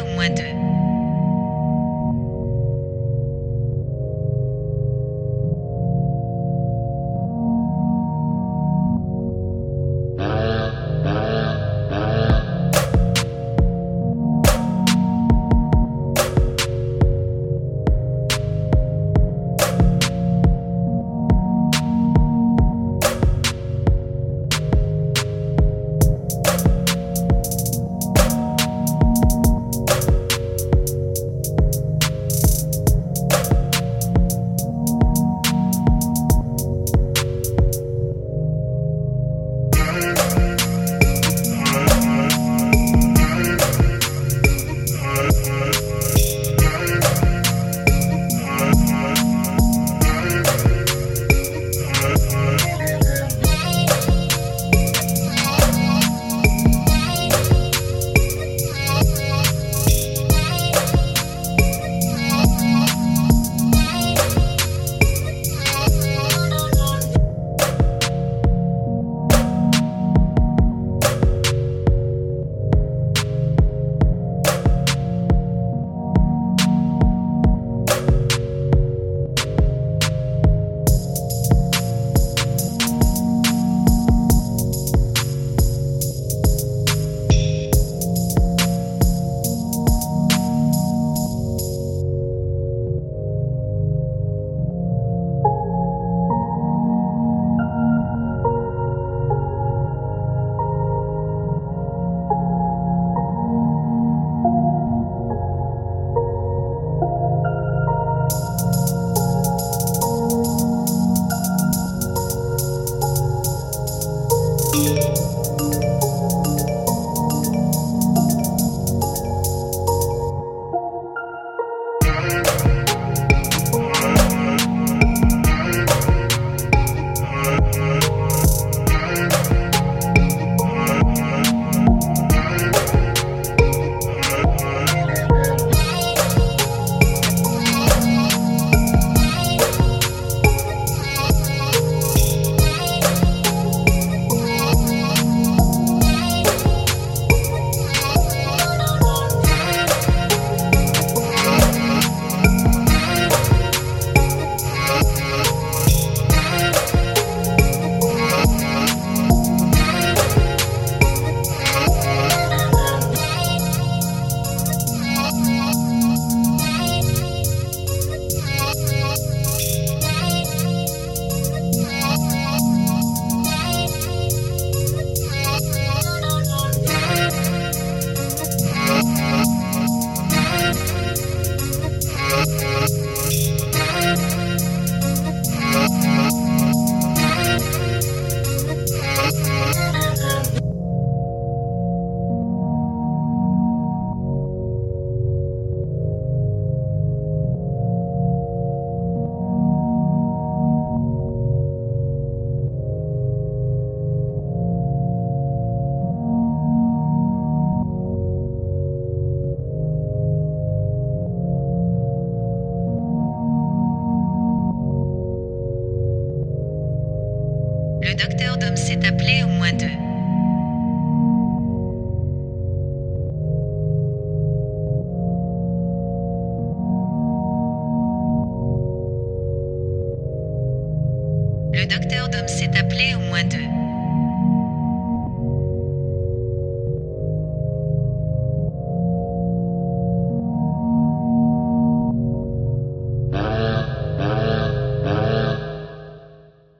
au moins deux. Le docteur Dom s'est appelé au moins deux. Le docteur Dom s'est appelé au moins deux.